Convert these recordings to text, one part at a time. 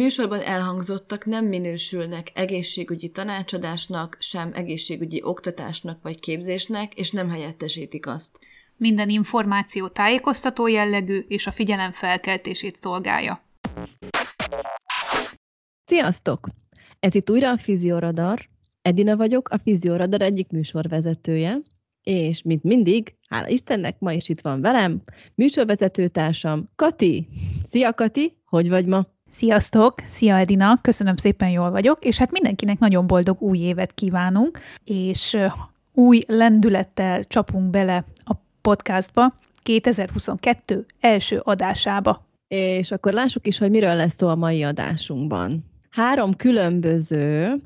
Műsorban elhangzottak nem minősülnek egészségügyi tanácsadásnak, sem egészségügyi oktatásnak vagy képzésnek, és nem helyettesítik azt. Minden információ tájékoztató jellegű és a figyelem felkeltését szolgálja. Sziasztok! Ez itt újra a Fizioradar. Edina vagyok, a Fizioradar egyik műsorvezetője, és mint mindig, hála Istennek, ma is itt van velem, műsorvezetőtársam Kati. Szia Kati, hogy vagy ma? Sziasztok! Szia Edina! Köszönöm szépen, jól vagyok, és hát mindenkinek nagyon boldog új évet kívánunk, és új lendülettel csapunk bele a podcastba 2022 első adásába. És akkor lássuk is, hogy miről lesz szó a mai adásunkban. Három különböző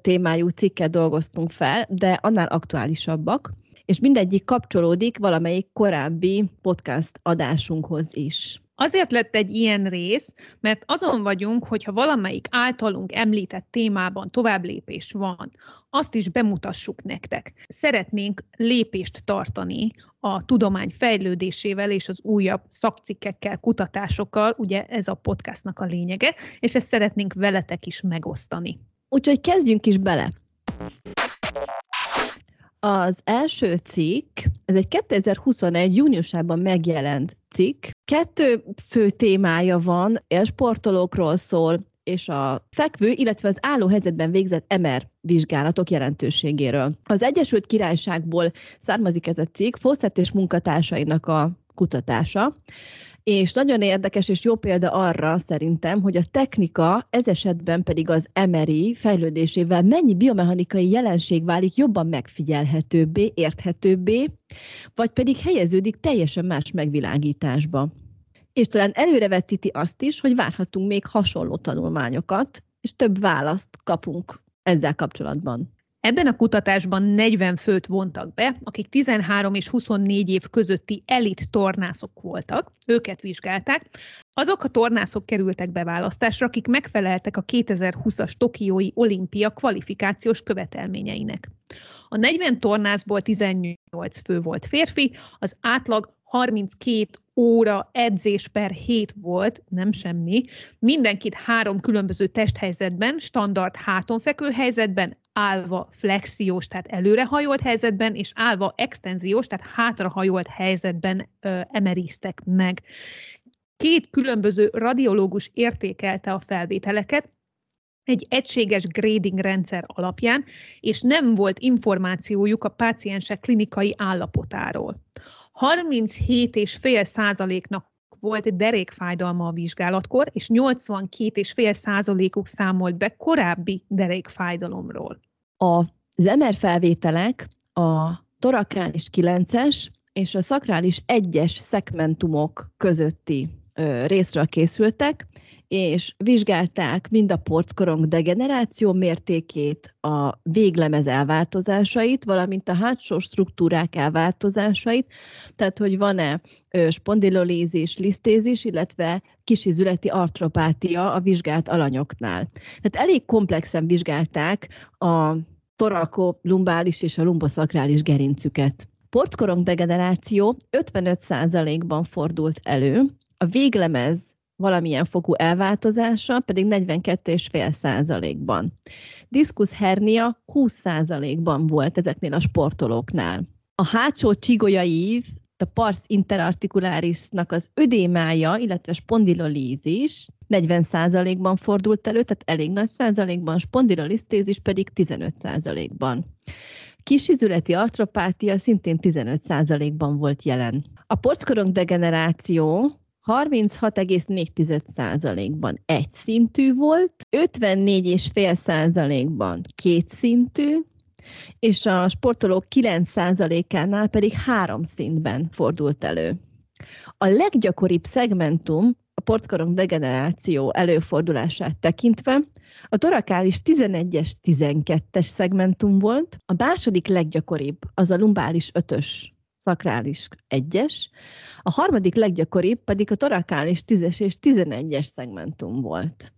témájú cikket dolgoztunk fel, de annál aktuálisabbak, és mindegyik kapcsolódik valamelyik korábbi podcast adásunkhoz is. Azért lett egy ilyen rész, mert azon vagyunk, hogyha valamelyik általunk említett témában továbblépés van, azt is bemutassuk nektek. Szeretnénk lépést tartani a tudomány fejlődésével és az újabb szakcikkekkel, kutatásokkal, ugye ez a podcastnak a lényege, és ezt szeretnénk veletek is megosztani. Úgyhogy kezdjünk is bele. Az első cikk, ez egy 2021. júniusában megjelent cikk. Kettő fő témája van, a sportolókról szól, és a fekvő, illetve az álló helyzetben végzett MR vizsgálatok jelentőségéről. Az Egyesült Királyságból származik ez a cikk, Fawcett és munkatársainak a kutatása, és nagyon érdekes és jó példa arra szerintem, hogy a technika, ez esetben pedig az MRI fejlődésével mennyi biomechanikai jelenség válik jobban megfigyelhetőbbé, érthetőbbé, vagy pedig helyeződik teljesen más megvilágításba. És talán előrevetíti azt is, hogy várhatunk még hasonló tanulmányokat, és több választ kapunk ezzel kapcsolatban. Ebben a kutatásban 40 főt vontak be, akik 13 és 24 év közötti elit tornászok voltak, őket vizsgálták. Azok a tornászok kerültek beválasztásra, akik megfeleltek a 2020-as Tokiói olimpia kvalifikációs követelményeinek. A 40 tornászból 18 fő volt férfi, az átlag 32 óra edzés per hét volt, nem semmi. Mindenkit három különböző testhelyzetben, standard hátonfekvő helyzetben, állva flexiós, tehát előrehajolt helyzetben, és állva extenziós, tehát hátrahajolt helyzetben ö, emeriztek meg. Két különböző radiológus értékelte a felvételeket, egy egységes grading rendszer alapján, és nem volt információjuk a páciensek klinikai állapotáról. 37,5 százaléknak volt derékfájdalma a vizsgálatkor, és 82,5 százalékuk számolt be korábbi derékfájdalomról. Az MR felvételek a torakális 9-es és a szakrális 1-es szegmentumok közötti részről készültek, és vizsgálták mind a porckorong degeneráció mértékét, a véglemez elváltozásait, valamint a hátsó struktúrák elváltozásait, tehát hogy van-e ö, spondylolízis, lisztézis, illetve kisizületi artropátia a vizsgált alanyoknál. Tehát elég komplexen vizsgálták a torakolumbális és a lumbosakrális gerincüket. Porckorong degeneráció 55%-ban fordult elő, a véglemez valamilyen fokú elváltozása pedig 42,5%-ban. Diszkusz hernia 20%-ban volt ezeknél a sportolóknál. A hátsó csigolyai a pars interarticularisnak az ödémája, illetve spondylolízis 40%-ban fordult elő, tehát elég nagy százalékban, spondylolisztézis pedig 15%-ban. Kisizületi artropátia szintén 15%-ban volt jelen. A porckorong degeneráció 36,4%-ban egyszintű volt, 54,5%-ban kétszintű, és a sportolók 9%-ánál pedig három szintben fordult elő. A leggyakoribb szegmentum a porckorong degeneráció előfordulását tekintve, a torakális 11-es, 12-es szegmentum volt, a második leggyakoribb az a lumbális 5-ös szakrális 1-es, a harmadik leggyakoribb pedig a torakális 10-es és 11-es szegmentum volt.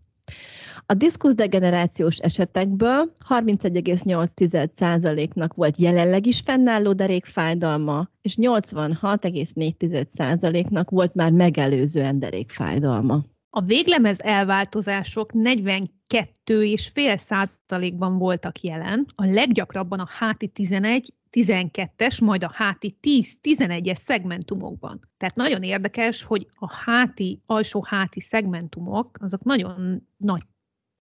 A diszkuszdegenerációs esetekből 31,8%-nak volt jelenleg is fennálló derékfájdalma, és 86,4%-nak volt már megelőzően derékfájdalma. A véglemez elváltozások 42,5 százalékban voltak jelen, a leggyakrabban a háti 11, 12-es, majd a háti 10-11-es szegmentumokban. Tehát nagyon érdekes, hogy a háti, alsó háti szegmentumok, azok nagyon nagy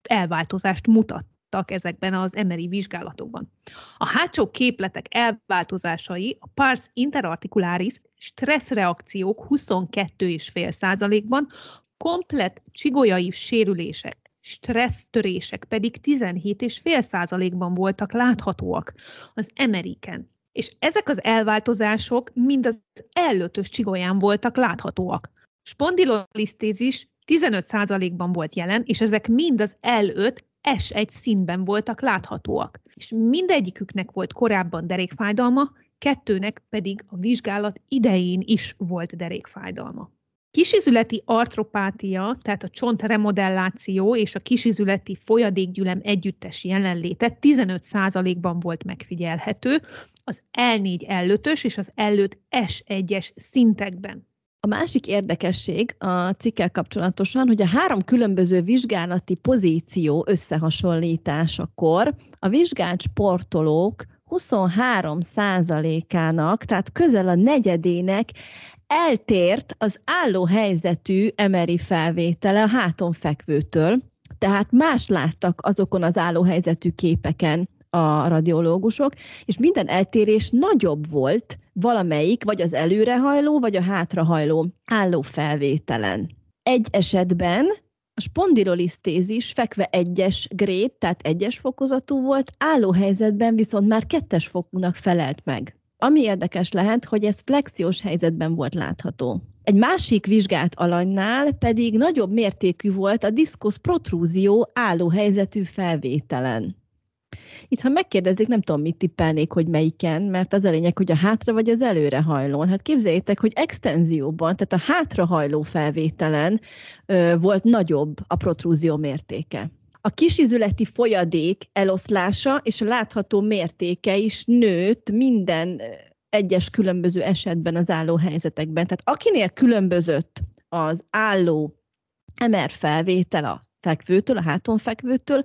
elváltozást mutattak ezekben az emeri vizsgálatokban. A hátsó képletek elváltozásai a pars interarticularis stresszreakciók 22,5%-ban, komplet csigolyai sérülések, stressztörések pedig 17,5%-ban voltak láthatóak az emeriken. És ezek az elváltozások mind az ellötös csigolyán voltak láthatóak. Spondylolisztézis 15%-ban volt jelen, és ezek mind az L5 S1 színben voltak láthatóak. És mindegyiküknek volt korábban derékfájdalma, kettőnek pedig a vizsgálat idején is volt derékfájdalma. Kisizületi artropátia, tehát a csontremodelláció és a kisizületi folyadékgyülem együttes jelenléte 15%-ban volt megfigyelhető, az L4 L5-ös és az L5 S1-es szintekben. A másik érdekesség a cikkel kapcsolatosan, hogy a három különböző vizsgálati pozíció összehasonlításakor a vizsgált sportolók 23% ának tehát közel a negyedének eltért az álló helyzetű emeri felvétele a háton fekvőtől, tehát más láttak azokon az álló helyzetű képeken a radiológusok, és minden eltérés nagyobb volt valamelyik, vagy az előrehajló, vagy a hátrahajló álló felvételen. Egy esetben a spondylolisztézis fekve egyes grét, tehát egyes fokozatú volt, álló helyzetben viszont már kettes fokúnak felelt meg. Ami érdekes lehet, hogy ez flexiós helyzetben volt látható. Egy másik vizsgált alanynál pedig nagyobb mértékű volt a diszkusz protrúzió álló helyzetű felvételen. Itt, ha megkérdezik, nem tudom, mit tippelnék, hogy melyiken, mert az a lényeg, hogy a hátra vagy az előre hajlón. Hát képzeljétek, hogy extenzióban, tehát a hátrahajló felvételen ö, volt nagyobb a protrúzió mértéke. A kisizületi folyadék eloszlása és a látható mértéke is nőtt minden egyes különböző esetben az álló helyzetekben. Tehát akinél különbözött az álló MR felvétel a fekvőtől, a háton fekvőtől,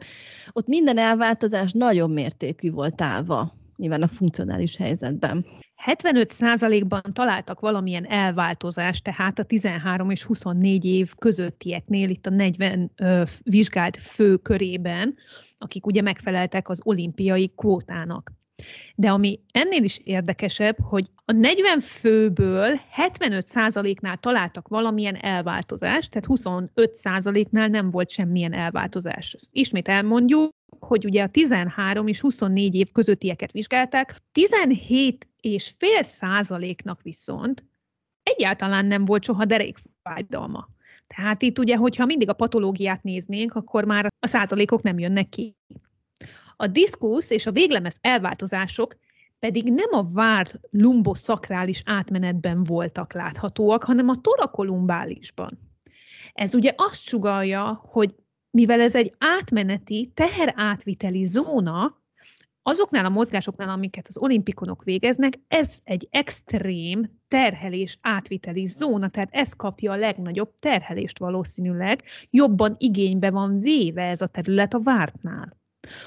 ott minden elváltozás nagyon mértékű volt állva, nyilván a funkcionális helyzetben. 75%-ban találtak valamilyen elváltozást, tehát a 13 és 24 év közöttieknél, itt a 40 ö, vizsgált fő körében, akik ugye megfeleltek az olimpiai kvótának. De ami ennél is érdekesebb, hogy a 40 főből 75%-nál találtak valamilyen elváltozást, tehát 25%-nál nem volt semmilyen elváltozás. Ezt ismét elmondjuk, hogy ugye a 13 és 24 év közöttieket vizsgálták, 17 és fél százaléknak viszont egyáltalán nem volt soha derékfájdalma. Tehát itt ugye, hogyha mindig a patológiát néznénk, akkor már a százalékok nem jönnek ki. A diszkusz és a véglemez elváltozások pedig nem a várt lumboszakrális átmenetben voltak láthatóak, hanem a torakolumbálisban. Ez ugye azt sugalja, hogy mivel ez egy átmeneti, teherátviteli zóna, azoknál a mozgásoknál, amiket az olimpikonok végeznek, ez egy extrém terhelés átviteli zóna, tehát ez kapja a legnagyobb terhelést valószínűleg, jobban igénybe van véve ez a terület a vártnál.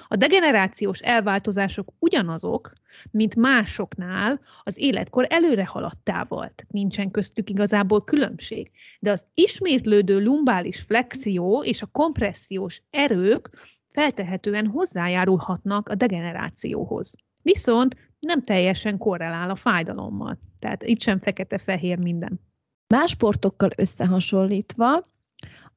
A degenerációs elváltozások ugyanazok, mint másoknál az életkor előre haladtával. Nincsen köztük igazából különbség. De az ismétlődő lumbális flexió és a kompressziós erők feltehetően hozzájárulhatnak a degenerációhoz. Viszont nem teljesen korrelál a fájdalommal. Tehát itt sem fekete-fehér minden. Más sportokkal összehasonlítva,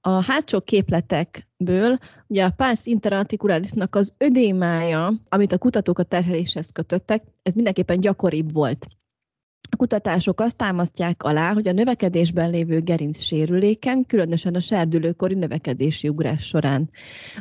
a hátsó képletekből ugye a pars interarticulalisnak az ödémája, amit a kutatók a terheléshez kötöttek, ez mindenképpen gyakoribb volt A kutatások azt támasztják alá, hogy a növekedésben lévő gerinc sérüléken, különösen a serdülőkori növekedési ugrás során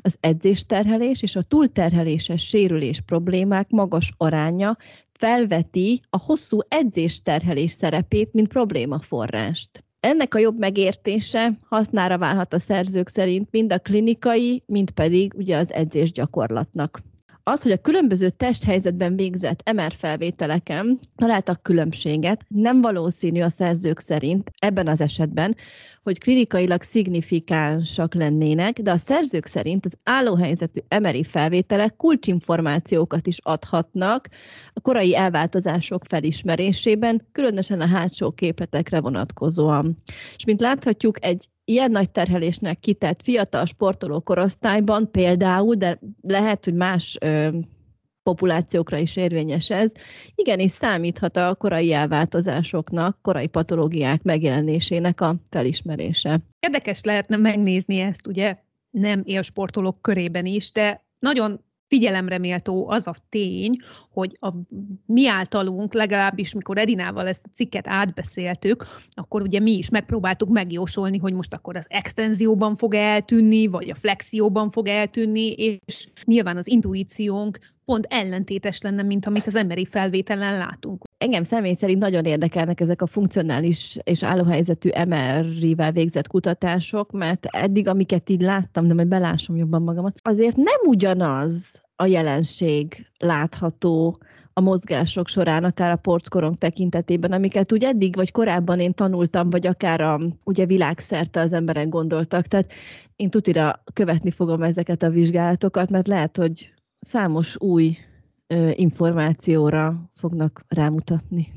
az edzésterhelés és a túlterheléses sérülés problémák magas aránya felveti a hosszú edzésterhelés szerepét, mint problémaforrást. Ennek a jobb megértése hasznára válhat a szerzők szerint mind a klinikai, mind pedig ugye az edzés gyakorlatnak az, hogy a különböző testhelyzetben végzett MR felvételeken találtak különbséget, nem valószínű a szerzők szerint ebben az esetben, hogy klinikailag szignifikánsak lennének, de a szerzők szerint az állóhelyzetű MRI felvételek kulcsinformációkat is adhatnak a korai elváltozások felismerésében, különösen a hátsó képletekre vonatkozóan. És mint láthatjuk, egy ilyen nagy terhelésnek kitett fiatal sportoló korosztályban például, de lehet, hogy más ö, populációkra is érvényes ez, igenis számíthat a korai elváltozásoknak, korai patológiák megjelenésének a felismerése. Érdekes lehetne megnézni ezt, ugye nem élsportolók körében is, de nagyon figyelemre méltó az a tény, hogy a mi általunk, legalábbis mikor Edinával ezt a cikket átbeszéltük, akkor ugye mi is megpróbáltuk megjósolni, hogy most akkor az extenzióban fog eltűnni, vagy a flexióban fog eltűnni, és nyilván az intuíciónk pont ellentétes lenne, mint amit az emberi felvételen látunk. Engem személy szerint nagyon érdekelnek ezek a funkcionális és állóhelyzetű MR-vel végzett kutatások, mert eddig, amiket így láttam, de majd belásom jobban magamat, azért nem ugyanaz a jelenség látható a mozgások során, akár a porckorong tekintetében, amiket úgy eddig vagy korábban én tanultam, vagy akár a, ugye világszerte az emberek gondoltak. Tehát én tutira követni fogom ezeket a vizsgálatokat, mert lehet, hogy számos új ö, információra fognak rámutatni.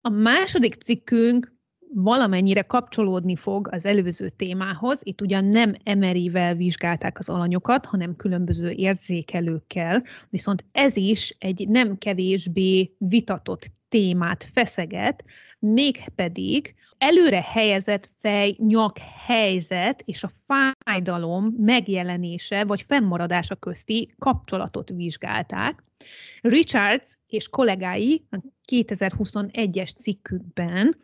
A második cikkünk valamennyire kapcsolódni fog az előző témához. Itt ugyan nem emerivel vizsgálták az alanyokat, hanem különböző érzékelőkkel, viszont ez is egy nem kevésbé vitatott témát feszeget, mégpedig előre helyezett fej-nyak helyzet és a fájdalom megjelenése vagy fennmaradása közti kapcsolatot vizsgálták. Richards és kollégái a 2021-es cikkükben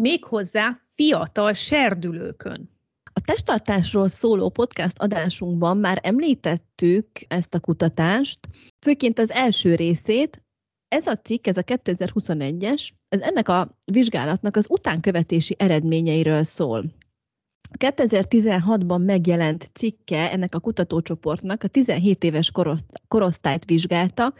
méghozzá fiatal serdülőkön. A testtartásról szóló podcast adásunkban már említettük ezt a kutatást, főként az első részét, ez a cikk, ez a 2021-es, ez ennek a vizsgálatnak az utánkövetési eredményeiről szól. 2016-ban megjelent cikke ennek a kutatócsoportnak a 17 éves korosztályt vizsgálta,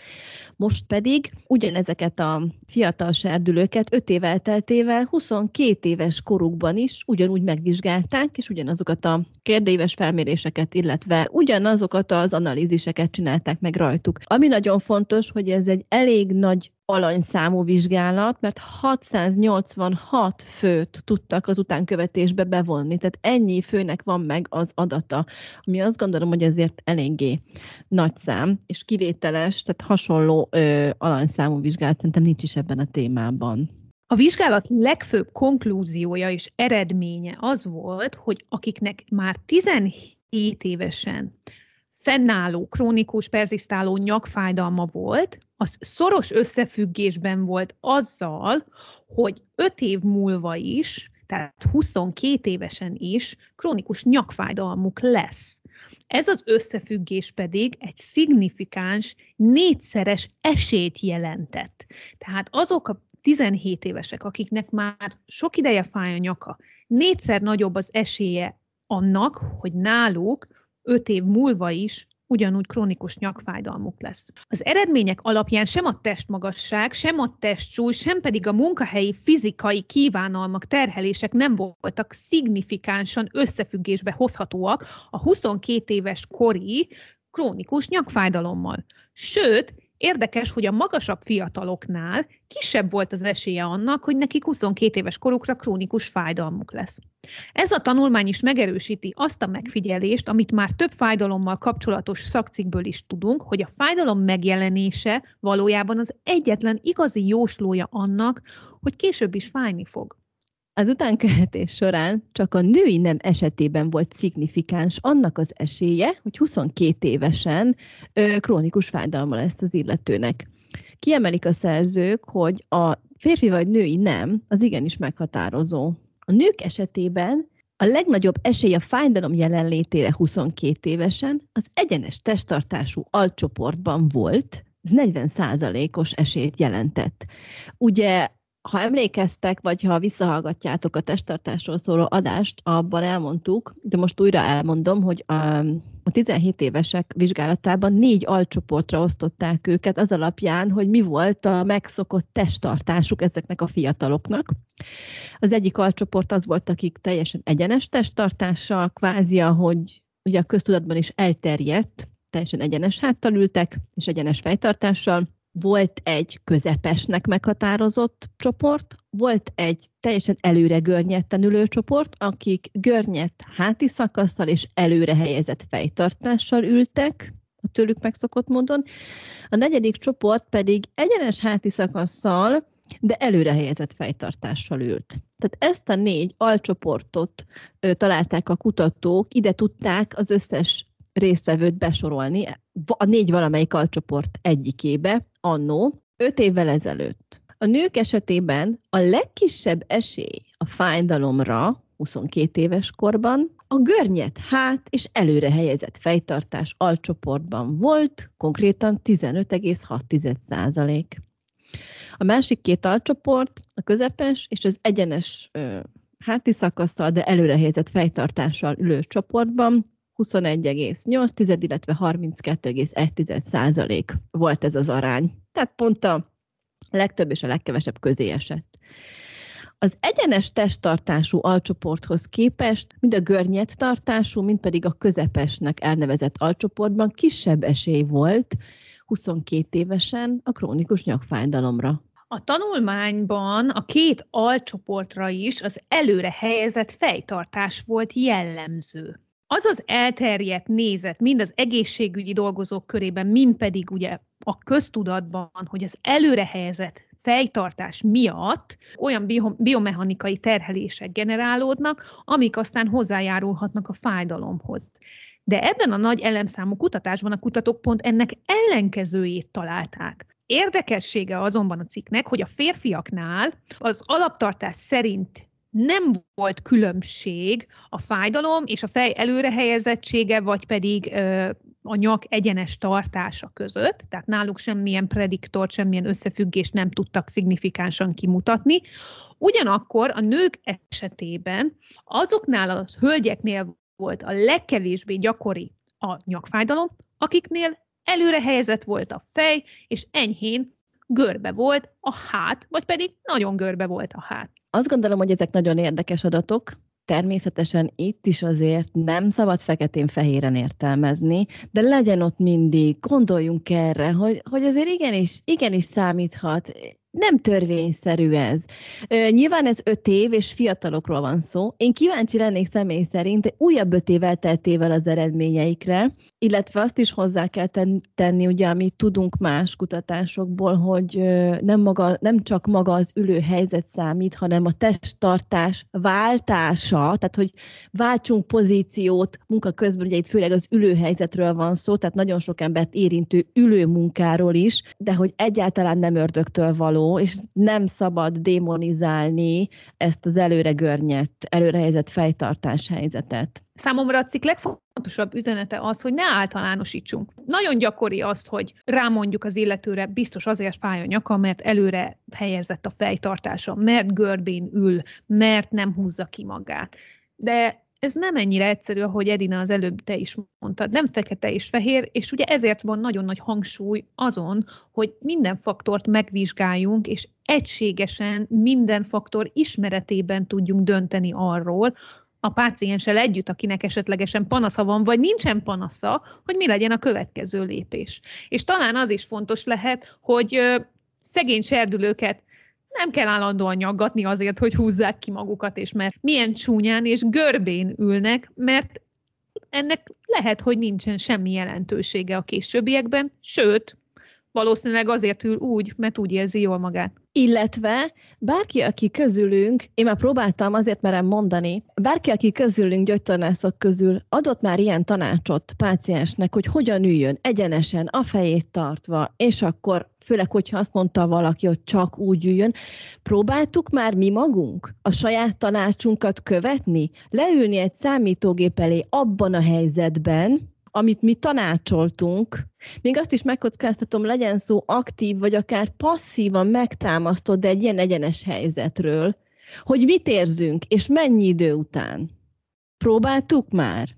most pedig ugyanezeket a fiatal serdülőket 5 év elteltével 22 éves korukban is ugyanúgy megvizsgálták, és ugyanazokat a kérdéves felméréseket, illetve ugyanazokat az analíziseket csinálták meg rajtuk. Ami nagyon fontos, hogy ez egy elég nagy alanyszámú vizsgálat, mert 686 főt tudtak az utánkövetésbe bevonni, tehát ennyi főnek van meg az adata, ami azt gondolom, hogy ezért eléggé nagy szám, és kivételes, tehát hasonló ö, alanyszámú vizsgálat szerintem nincs is ebben a témában. A vizsgálat legfőbb konklúziója és eredménye az volt, hogy akiknek már 17 évesen fennálló, krónikus, perzisztáló nyakfájdalma volt, az szoros összefüggésben volt azzal, hogy 5 év múlva is, tehát 22 évesen is krónikus nyakfájdalmuk lesz. Ez az összefüggés pedig egy szignifikáns, négyszeres esélyt jelentett. Tehát azok a 17 évesek, akiknek már sok ideje fáj a nyaka, négyszer nagyobb az esélye annak, hogy náluk öt év múlva is ugyanúgy krónikus nyakfájdalmuk lesz. Az eredmények alapján sem a testmagasság, sem a testsúly, sem pedig a munkahelyi fizikai kívánalmak, terhelések nem voltak szignifikánsan összefüggésbe hozhatóak a 22 éves kori krónikus nyakfájdalommal. Sőt, Érdekes, hogy a magasabb fiataloknál kisebb volt az esélye annak, hogy nekik 22 éves korukra krónikus fájdalmuk lesz. Ez a tanulmány is megerősíti azt a megfigyelést, amit már több fájdalommal kapcsolatos szakcikkből is tudunk, hogy a fájdalom megjelenése valójában az egyetlen igazi jóslója annak, hogy később is fájni fog. Az utánkövetés során csak a női nem esetében volt szignifikáns annak az esélye, hogy 22 évesen ö, krónikus fájdalma lesz az illetőnek. Kiemelik a szerzők, hogy a férfi vagy női nem, az igenis meghatározó. A nők esetében a legnagyobb esély a fájdalom jelenlétére 22 évesen az egyenes testtartású alcsoportban volt, ez 40 os esélyt jelentett. Ugye ha emlékeztek, vagy ha visszahallgatjátok a testtartásról szóló adást, abban elmondtuk, de most újra elmondom, hogy a, a 17 évesek vizsgálatában négy alcsoportra osztották őket az alapján, hogy mi volt a megszokott testtartásuk ezeknek a fiataloknak. Az egyik alcsoport az volt, akik teljesen egyenes testtartással, kvázi, hogy ugye a köztudatban is elterjedt, teljesen egyenes háttal ültek, és egyenes fejtartással, volt egy közepesnek meghatározott csoport, volt egy teljesen előre görnyetten ülő csoport, akik görnyett háti szakaszsal és előre helyezett fejtartással ültek, a tőlük megszokott módon. A negyedik csoport pedig egyenes háti szakaszsal, de előre helyezett fejtartással ült. Tehát ezt a négy alcsoportot ö, találták a kutatók, ide tudták az összes résztvevőt besorolni a négy valamelyik alcsoport egyikébe, annó, öt évvel ezelőtt. A nők esetében a legkisebb esély a fájdalomra 22 éves korban a görnyet hát és előre helyezett fejtartás alcsoportban volt, konkrétan 15,6 százalék. A másik két alcsoport, a közepes és az egyenes ö, háti szakaszsal, de előre helyezett fejtartással ülő csoportban 21,8, illetve 32,1 százalék volt ez az arány. Tehát pont a legtöbb és a legkevesebb közé esett. Az egyenes testtartású alcsoporthoz képest mind a görnyet tartású, mind pedig a közepesnek elnevezett alcsoportban kisebb esély volt 22 évesen a krónikus nyakfájdalomra. A tanulmányban a két alcsoportra is az előre helyezett fejtartás volt jellemző az az elterjedt nézet, mind az egészségügyi dolgozók körében, mind pedig ugye a köztudatban, hogy az előre fejtartás miatt olyan biomechanikai terhelések generálódnak, amik aztán hozzájárulhatnak a fájdalomhoz. De ebben a nagy elemszámú kutatásban a kutatók pont ennek ellenkezőjét találták. Érdekessége azonban a cikknek, hogy a férfiaknál az alaptartás szerint nem volt különbség a fájdalom és a fej előre helyezettsége, vagy pedig ö, a nyak egyenes tartása között, tehát náluk semmilyen prediktor, semmilyen összefüggést nem tudtak szignifikánsan kimutatni. Ugyanakkor a nők esetében azoknál a hölgyeknél volt a legkevésbé gyakori a nyakfájdalom, akiknél előre helyezett volt a fej, és enyhén görbe volt a hát, vagy pedig nagyon görbe volt a hát. Azt gondolom, hogy ezek nagyon érdekes adatok, természetesen itt is azért nem szabad feketén-fehéren értelmezni, de legyen ott mindig, gondoljunk erre, hogy, hogy azért igenis, igenis számíthat nem törvényszerű ez. Nyilván ez öt év, és fiatalokról van szó. Én kíváncsi lennék személy szerint újabb öt év elteltével az eredményeikre, illetve azt is hozzá kell tenni, ugye, amit tudunk más kutatásokból, hogy nem, maga, nem csak maga az ülő helyzet számít, hanem a testtartás váltása, tehát hogy váltsunk pozíciót munka közben, ugye itt főleg az ülő helyzetről van szó, tehát nagyon sok embert érintő ülő munkáról is, de hogy egyáltalán nem ördögtől való és nem szabad démonizálni ezt az előre görnyett, előre helyezett fejtartás helyzetet. Számomra a cikk legfontosabb üzenete az, hogy ne általánosítsunk. Nagyon gyakori az, hogy rámondjuk az illetőre, biztos azért fáj a nyaka, mert előre helyezett a fejtartása, mert görbén ül, mert nem húzza ki magát. De ez nem ennyire egyszerű, ahogy Edina az előbb te is mondtad, nem fekete és fehér, és ugye ezért van nagyon nagy hangsúly azon, hogy minden faktort megvizsgáljunk, és egységesen minden faktor ismeretében tudjunk dönteni arról, a pácienssel együtt, akinek esetlegesen panasza van, vagy nincsen panasza, hogy mi legyen a következő lépés. És talán az is fontos lehet, hogy szegény serdülőket nem kell állandóan nyaggatni azért, hogy húzzák ki magukat, és mert milyen csúnyán és görbén ülnek, mert ennek lehet, hogy nincsen semmi jelentősége a későbbiekben, sőt, valószínűleg azért ül úgy, mert úgy érzi jól magát. Illetve bárki, aki közülünk, én már próbáltam azért merem mondani, bárki, aki közülünk gyógytornászok közül adott már ilyen tanácsot páciensnek, hogy hogyan üljön egyenesen, a fejét tartva, és akkor főleg, hogyha azt mondta valaki, hogy csak úgy üljön, próbáltuk már mi magunk a saját tanácsunkat követni, leülni egy számítógép elé abban a helyzetben, amit mi tanácsoltunk, még azt is megkockáztatom, legyen szó aktív, vagy akár passzívan megtámasztott, de egy ilyen egyenes helyzetről, hogy mit érzünk, és mennyi idő után. Próbáltuk már?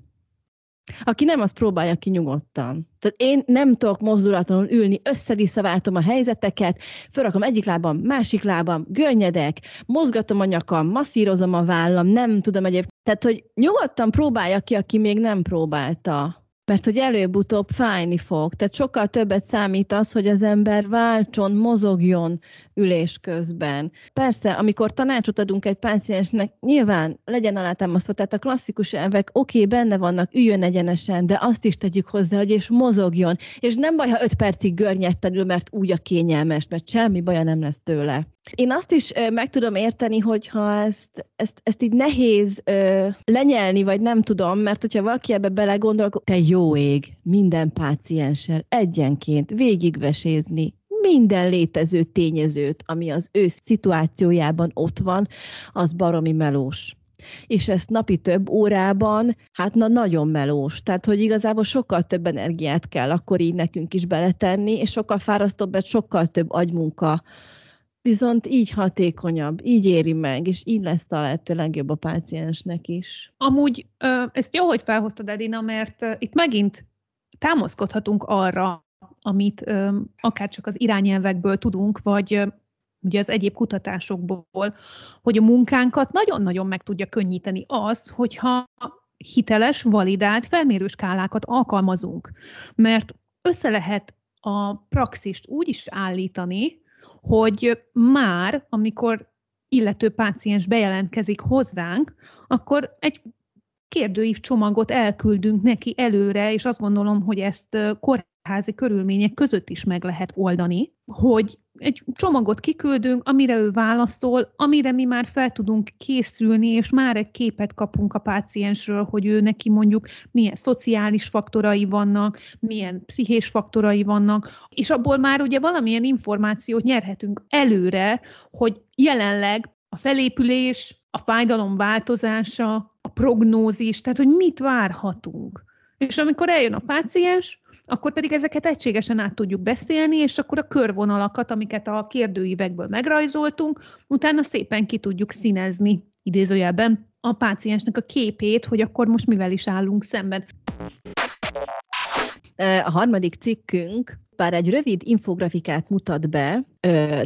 Aki nem, az próbálja ki nyugodtan. Tehát én nem tudok mozdulatlanul ülni, össze-vissza váltom a helyzeteket, felrakom egyik lábam, másik lábam, görnyedek, mozgatom a nyakam, masszírozom a vállam, nem tudom egyébként. Tehát, hogy nyugodtan próbálja ki, aki még nem próbálta mert hogy előbb-utóbb fájni fog. Tehát sokkal többet számít az, hogy az ember váltson, mozogjon ülés közben. Persze, amikor tanácsot adunk egy páciensnek, nyilván legyen alátámasztva, tehát a klasszikus elvek oké, okay, benne vannak, üljön egyenesen, de azt is tegyük hozzá, hogy és mozogjon. És nem baj, ha öt percig görnyedten mert úgy a kényelmes, mert semmi baja nem lesz tőle. Én azt is meg tudom érteni, hogyha ezt, ezt, ezt így nehéz ö, lenyelni, vagy nem tudom, mert hogyha valaki ebbe belegondol, akkor te jó ég, minden pácienssel egyenként végigvesézni, minden létező tényezőt, ami az ő szituációjában ott van, az baromi melós és ezt napi több órában, hát na nagyon melós. Tehát, hogy igazából sokkal több energiát kell akkor így nekünk is beletenni, és sokkal fárasztóbb, mert sokkal több agymunka viszont így hatékonyabb, így éri meg, és így lesz a lehető legjobb a páciensnek is. Amúgy ezt jó, hogy felhoztad, Edina, mert itt megint támaszkodhatunk arra, amit akár csak az irányelvekből tudunk, vagy ugye az egyéb kutatásokból, hogy a munkánkat nagyon-nagyon meg tudja könnyíteni az, hogyha hiteles, validált felmérőskálákat alkalmazunk. Mert össze lehet a praxist úgy is állítani, hogy már, amikor illető páciens bejelentkezik hozzánk, akkor egy kérdőív csomagot elküldünk neki előre, és azt gondolom, hogy ezt kórházi körülmények között is meg lehet oldani, hogy egy csomagot kiküldünk, amire ő válaszol, amire mi már fel tudunk készülni, és már egy képet kapunk a páciensről, hogy ő neki mondjuk milyen szociális faktorai vannak, milyen pszichés faktorai vannak, és abból már ugye valamilyen információt nyerhetünk előre, hogy jelenleg a felépülés, a fájdalom változása, a prognózis, tehát hogy mit várhatunk. És amikor eljön a páciens, akkor pedig ezeket egységesen át tudjuk beszélni, és akkor a körvonalakat, amiket a kérdőívekből megrajzoltunk, utána szépen ki tudjuk színezni, idézőjelben, a páciensnek a képét, hogy akkor most mivel is állunk szemben. A harmadik cikkünk bár egy rövid infografikát mutat be,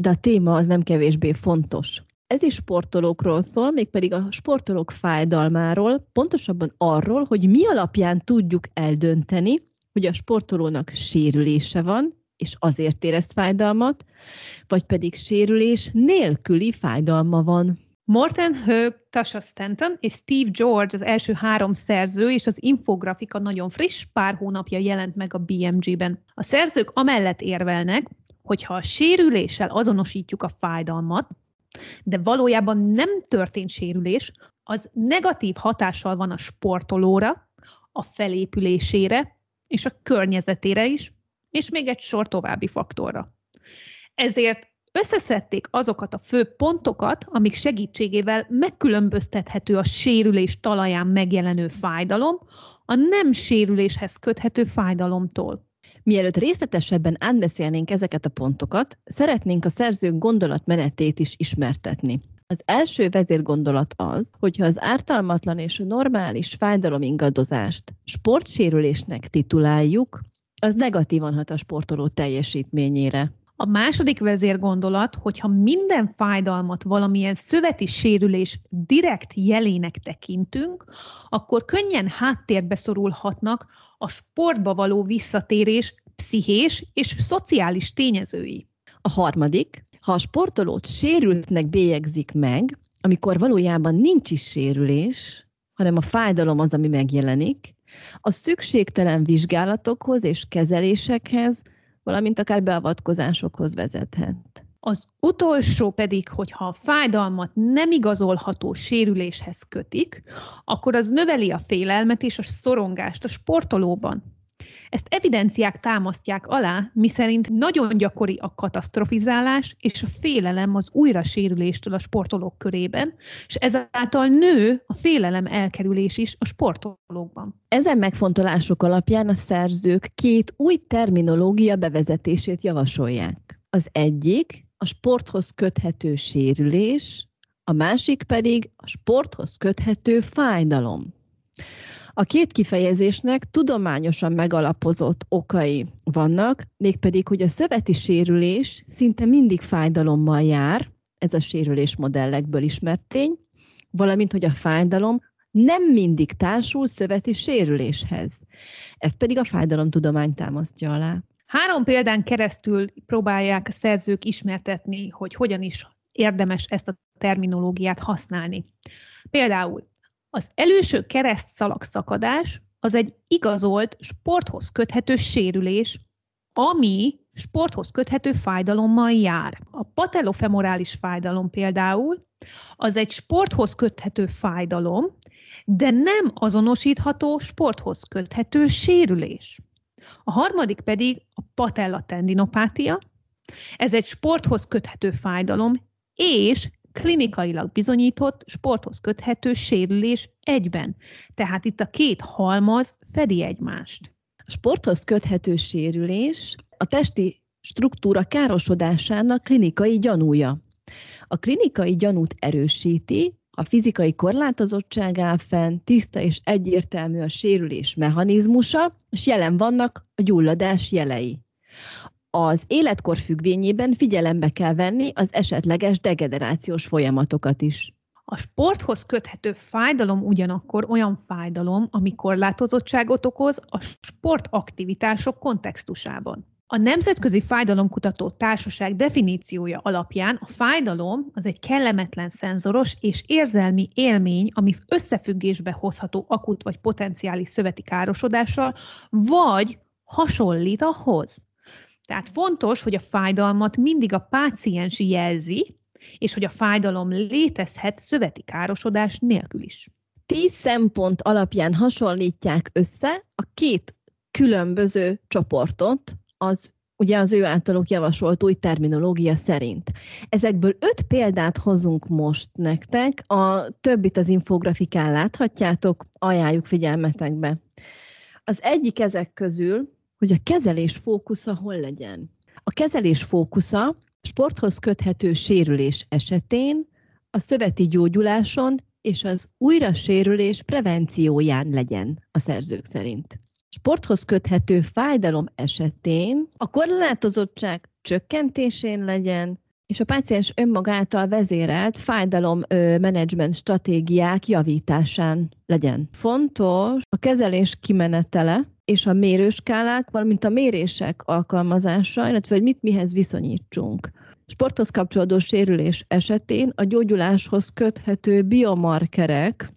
de a téma az nem kevésbé fontos. Ez is sportolókról szól, mégpedig a sportolók fájdalmáról, pontosabban arról, hogy mi alapján tudjuk eldönteni, hogy a sportolónak sérülése van, és azért érez fájdalmat, vagy pedig sérülés nélküli fájdalma van. Morten Hög, Tasha Stanton és Steve George az első három szerző, és az infografika nagyon friss, pár hónapja jelent meg a BMG-ben. A szerzők amellett érvelnek, hogy ha a sérüléssel azonosítjuk a fájdalmat, de valójában nem történt sérülés, az negatív hatással van a sportolóra, a felépülésére és a környezetére is, és még egy sor további faktorra. Ezért összeszedték azokat a fő pontokat, amik segítségével megkülönböztethető a sérülés talaján megjelenő fájdalom a nem sérüléshez köthető fájdalomtól. Mielőtt részletesebben átbeszélnénk ezeket a pontokat, szeretnénk a szerzők gondolatmenetét is ismertetni. Az első vezérgondolat az, hogyha az ártalmatlan és normális fájdalomingadozást sportsérülésnek tituláljuk, az negatívan hat a sportoló teljesítményére. A második vezérgondolat, hogyha minden fájdalmat valamilyen szöveti sérülés direkt jelének tekintünk, akkor könnyen háttérbe szorulhatnak a sportba való visszatérés pszichés és szociális tényezői. A harmadik, ha a sportolót sérültnek bélyegzik meg, amikor valójában nincs is sérülés, hanem a fájdalom az, ami megjelenik, a szükségtelen vizsgálatokhoz és kezelésekhez valamint akár beavatkozásokhoz vezethet. Az utolsó pedig, hogyha a fájdalmat nem igazolható sérüléshez kötik, akkor az növeli a félelmet és a szorongást a sportolóban. Ezt evidenciák támasztják alá, miszerint nagyon gyakori a katasztrofizálás és a félelem az újrasérüléstől a sportolók körében, és ezáltal nő a félelem elkerülés is a sportolókban. Ezen megfontolások alapján a szerzők két új terminológia bevezetését javasolják. Az egyik a sporthoz köthető sérülés, a másik pedig a sporthoz köthető fájdalom. A két kifejezésnek tudományosan megalapozott okai vannak, mégpedig, hogy a szöveti sérülés szinte mindig fájdalommal jár, ez a sérülés modellekből ismert tény, valamint, hogy a fájdalom nem mindig társul szöveti sérüléshez. Ezt pedig a fájdalomtudomány támasztja alá. Három példán keresztül próbálják a szerzők ismertetni, hogy hogyan is érdemes ezt a terminológiát használni. Például az előső keresztszalag szakadás az egy igazolt sporthoz köthető sérülés, ami sporthoz köthető fájdalommal jár. A patelofemorális fájdalom például az egy sporthoz köthető fájdalom, de nem azonosítható sporthoz köthető sérülés. A harmadik pedig a patella tendinopátia. Ez egy sporthoz köthető fájdalom, és klinikailag bizonyított sporthoz köthető sérülés egyben. Tehát itt a két halmaz fedi egymást. A sporthoz köthető sérülés a testi struktúra károsodásának klinikai gyanúja. A klinikai gyanút erősíti, a fizikai korlátozottság áll fenn, tiszta és egyértelmű a sérülés mechanizmusa, és jelen vannak a gyulladás jelei az életkor függvényében figyelembe kell venni az esetleges degenerációs folyamatokat is. A sporthoz köthető fájdalom ugyanakkor olyan fájdalom, ami korlátozottságot okoz a sportaktivitások kontextusában. A Nemzetközi Fájdalomkutató Társaság definíciója alapján a fájdalom az egy kellemetlen szenzoros és érzelmi élmény, ami összefüggésbe hozható akut vagy potenciális szöveti károsodással, vagy hasonlít ahhoz. Tehát fontos, hogy a fájdalmat mindig a páciens jelzi, és hogy a fájdalom létezhet szöveti károsodás nélkül is. Tíz szempont alapján hasonlítják össze a két különböző csoportot, az ugye az ő általuk javasolt új terminológia szerint. Ezekből öt példát hozunk most nektek, a többit az infografikán láthatjátok, ajánljuk figyelmetekbe. Az egyik ezek közül hogy a kezelés fókusza hol legyen. A kezelés fókusza sporthoz köthető sérülés esetén a szöveti gyógyuláson és az újrasérülés prevencióján legyen a szerzők szerint. Sporthoz köthető fájdalom esetén a korlátozottság csökkentésén legyen, és a páciens önmagától vezérelt fájdalommenedzsment stratégiák javításán legyen. Fontos a kezelés kimenetele, és a mérőskálák, valamint a mérések alkalmazása, illetve hogy mit mihez viszonyítsunk. Sporthoz kapcsolódó sérülés esetén a gyógyuláshoz köthető biomarkerek,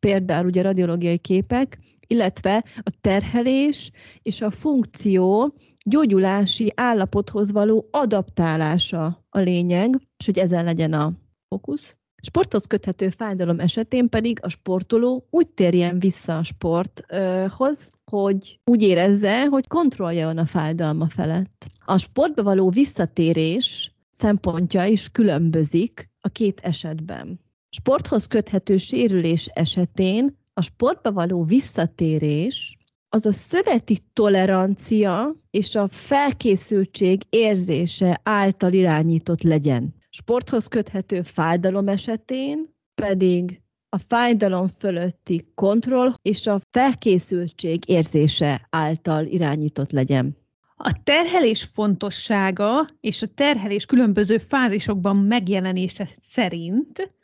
például ugye radiológiai képek, illetve a terhelés és a funkció gyógyulási állapothoz való adaptálása a lényeg, és hogy ezen legyen a fókusz. Sporthoz köthető fájdalom esetén pedig a sportoló úgy térjen vissza a sporthoz, hogy úgy érezze, hogy kontrollja van a fájdalma felett. A sportba való visszatérés szempontja is különbözik a két esetben. Sporthoz köthető sérülés esetén a sportba való visszatérés az a szöveti tolerancia és a felkészültség érzése által irányított legyen. Sporthoz köthető fájdalom esetén pedig a fájdalom fölötti kontroll és a felkészültség érzése által irányított legyen. A terhelés fontossága és a terhelés különböző fázisokban megjelenése szerint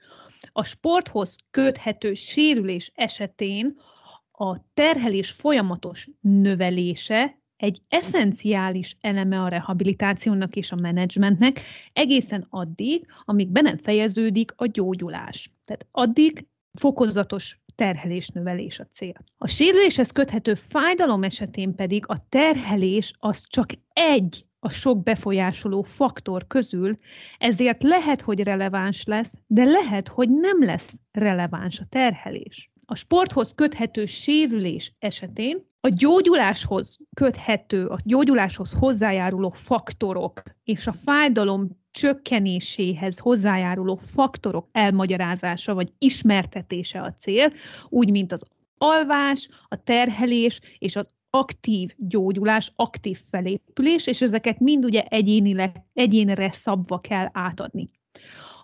a sporthoz köthető sérülés esetén a terhelés folyamatos növelése egy eszenciális eleme a rehabilitációnak és a menedzsmentnek egészen addig, amíg be nem fejeződik a gyógyulás. Tehát addig fokozatos terhelésnövelés a cél. A sérüléshez köthető fájdalom esetén pedig a terhelés az csak egy a sok befolyásoló faktor közül, ezért lehet, hogy releváns lesz, de lehet, hogy nem lesz releváns a terhelés. A sporthoz köthető sérülés esetén a gyógyuláshoz köthető, a gyógyuláshoz hozzájáruló faktorok és a fájdalom csökkenéséhez hozzájáruló faktorok elmagyarázása vagy ismertetése a cél, úgy, mint az alvás, a terhelés és az aktív gyógyulás, aktív felépülés, és ezeket mind ugye egyénileg, egyénre szabva kell átadni.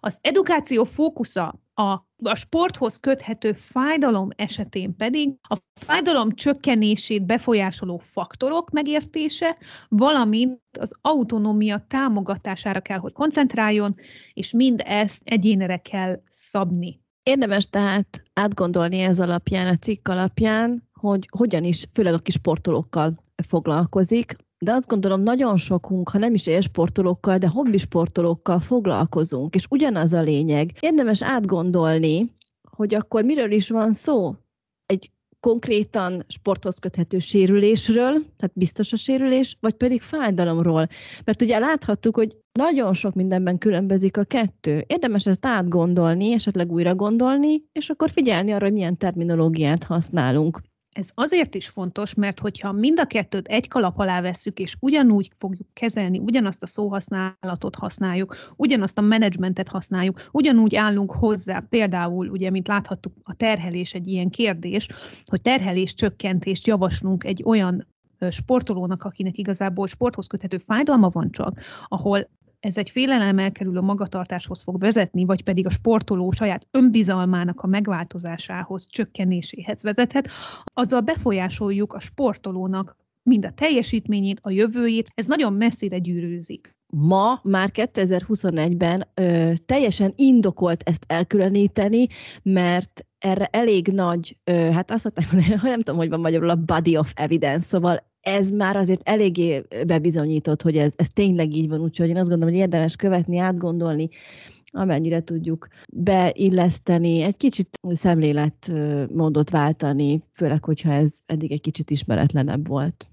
Az edukáció fókusza a, a sporthoz köthető fájdalom esetén pedig a fájdalom csökkenését befolyásoló faktorok megértése, valamint az autonómia támogatására kell, hogy koncentráljon, és mind ezt egyénre kell szabni. Érdemes tehát átgondolni ez alapján, a cikk alapján, hogy hogyan is, főleg a kis sportolókkal foglalkozik, de azt gondolom nagyon sokunk, ha nem is élsportolókkal, de hobbisportolókkal foglalkozunk, és ugyanaz a lényeg. Érdemes átgondolni, hogy akkor miről is van szó. Egy konkrétan sporthoz köthető sérülésről, tehát biztos a sérülés, vagy pedig fájdalomról. Mert ugye láthattuk, hogy nagyon sok mindenben különbözik a kettő. Érdemes ezt átgondolni, esetleg újra gondolni, és akkor figyelni arra, hogy milyen terminológiát használunk. Ez azért is fontos, mert hogyha mind a kettőt egy kalap alá vesszük, és ugyanúgy fogjuk kezelni, ugyanazt a szóhasználatot használjuk, ugyanazt a menedzsmentet használjuk, ugyanúgy állunk hozzá, például, ugye, mint láthattuk, a terhelés egy ilyen kérdés, hogy terhelés csökkentést javaslunk egy olyan sportolónak, akinek igazából sporthoz köthető fájdalma van csak, ahol ez egy félelem elkerülő magatartáshoz fog vezetni, vagy pedig a sportoló saját önbizalmának a megváltozásához, csökkenéséhez vezethet, azzal befolyásoljuk a sportolónak mind a teljesítményét, a jövőjét, ez nagyon messzire gyűrűzik. Ma, már 2021-ben ö, teljesen indokolt ezt elkülöníteni, mert erre elég nagy, ö, hát azt mondtam, hogy nem tudom, hogy van magyarul a body of evidence, szóval ez már azért eléggé bebizonyított, hogy ez, ez tényleg így van, úgyhogy én azt gondolom, hogy érdemes követni, átgondolni, amennyire tudjuk beilleszteni, egy kicsit szemléletmódot váltani, főleg, hogyha ez eddig egy kicsit ismeretlenebb volt.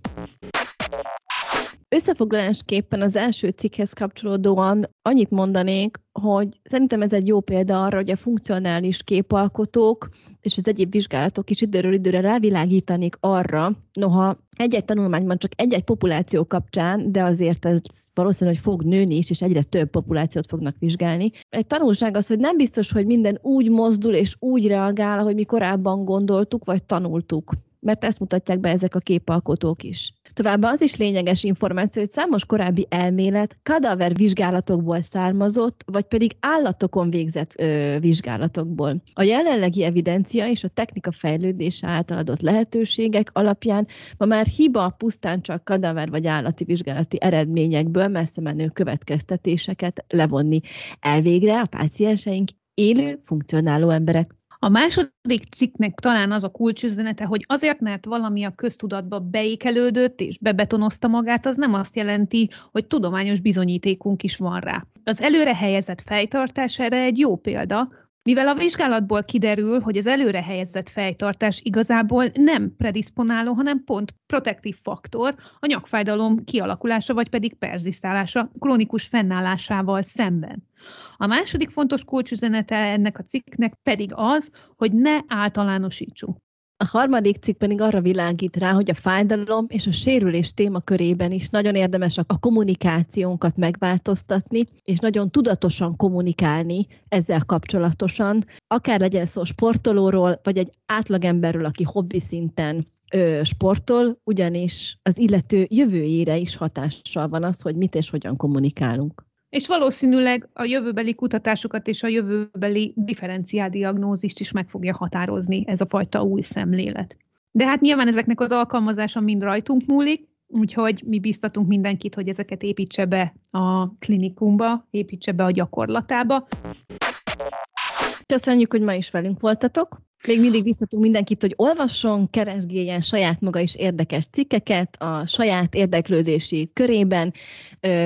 Összefoglalásképpen az első cikkhez kapcsolódóan annyit mondanék, hogy szerintem ez egy jó példa arra, hogy a funkcionális képalkotók és az egyéb vizsgálatok is időről időre rávilágítanék arra, noha egy-egy tanulmányban csak egy-egy populáció kapcsán, de azért ez valószínű, hogy fog nőni is, és egyre több populációt fognak vizsgálni. Egy tanulság az, hogy nem biztos, hogy minden úgy mozdul és úgy reagál, ahogy mi korábban gondoltuk, vagy tanultuk mert ezt mutatják be ezek a képalkotók is. Továbbá az is lényeges információ, hogy számos korábbi elmélet kadaver vizsgálatokból származott, vagy pedig állatokon végzett ö, vizsgálatokból. A jelenlegi evidencia és a technika fejlődése által adott lehetőségek alapján ma már hiba pusztán csak kadaver vagy állati vizsgálati eredményekből messze menő következtetéseket levonni. Elvégre a pácienseink élő, funkcionáló emberek. A második cikknek talán az a kulcsüzenete, hogy azért, mert valami a köztudatba beékelődött és bebetonozta magát, az nem azt jelenti, hogy tudományos bizonyítékunk is van rá. Az előre helyezett fejtartás erre egy jó példa, mivel a vizsgálatból kiderül, hogy az előre helyezett fejtartás igazából nem predisponáló, hanem pont protektív faktor a nyakfájdalom kialakulása vagy pedig perzisztálása krónikus fennállásával szemben. A második fontos kulcsüzenete ennek a cikknek pedig az, hogy ne általánosítsunk. A harmadik cikk pedig arra világít rá, hogy a fájdalom és a sérülés témakörében is nagyon érdemes a kommunikációnkat megváltoztatni, és nagyon tudatosan kommunikálni ezzel kapcsolatosan, akár legyen szó sportolóról, vagy egy átlagemberről, aki hobbi szinten ö, sportol, ugyanis az illető jövőjére is hatással van az, hogy mit és hogyan kommunikálunk. És valószínűleg a jövőbeli kutatásokat és a jövőbeli differenciáldiagnózist is meg fogja határozni ez a fajta új szemlélet. De hát nyilván ezeknek az alkalmazása mind rajtunk múlik, úgyhogy mi biztatunk mindenkit, hogy ezeket építse be a klinikumba, építse be a gyakorlatába. Köszönjük, hogy ma is velünk voltatok. Még mindig biztatunk mindenkit, hogy olvasson, keresgéljen saját maga is érdekes cikkeket a saját érdeklődési körében.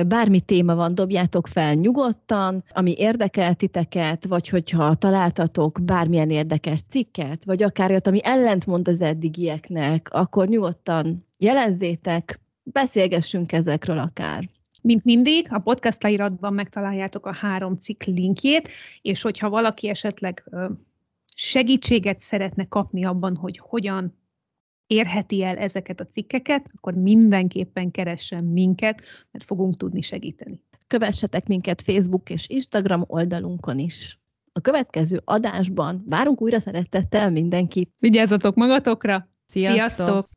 Bármi téma van, dobjátok fel nyugodtan, ami érdekel titeket, vagy hogyha találtatok bármilyen érdekes cikket, vagy akár olyat, ami ellentmond az eddigieknek, akkor nyugodtan jelezzétek, beszélgessünk ezekről akár. Mint mindig, a podcast leíratban megtaláljátok a három cikk linkjét, és hogyha valaki esetleg segítséget szeretne kapni abban, hogy hogyan érheti el ezeket a cikkeket, akkor mindenképpen keressen minket, mert fogunk tudni segíteni. Kövessetek minket Facebook és Instagram oldalunkon is. A következő adásban várunk újra szeretettel mindenkit. Vigyázzatok magatokra! Sziasztok! Sziasztok!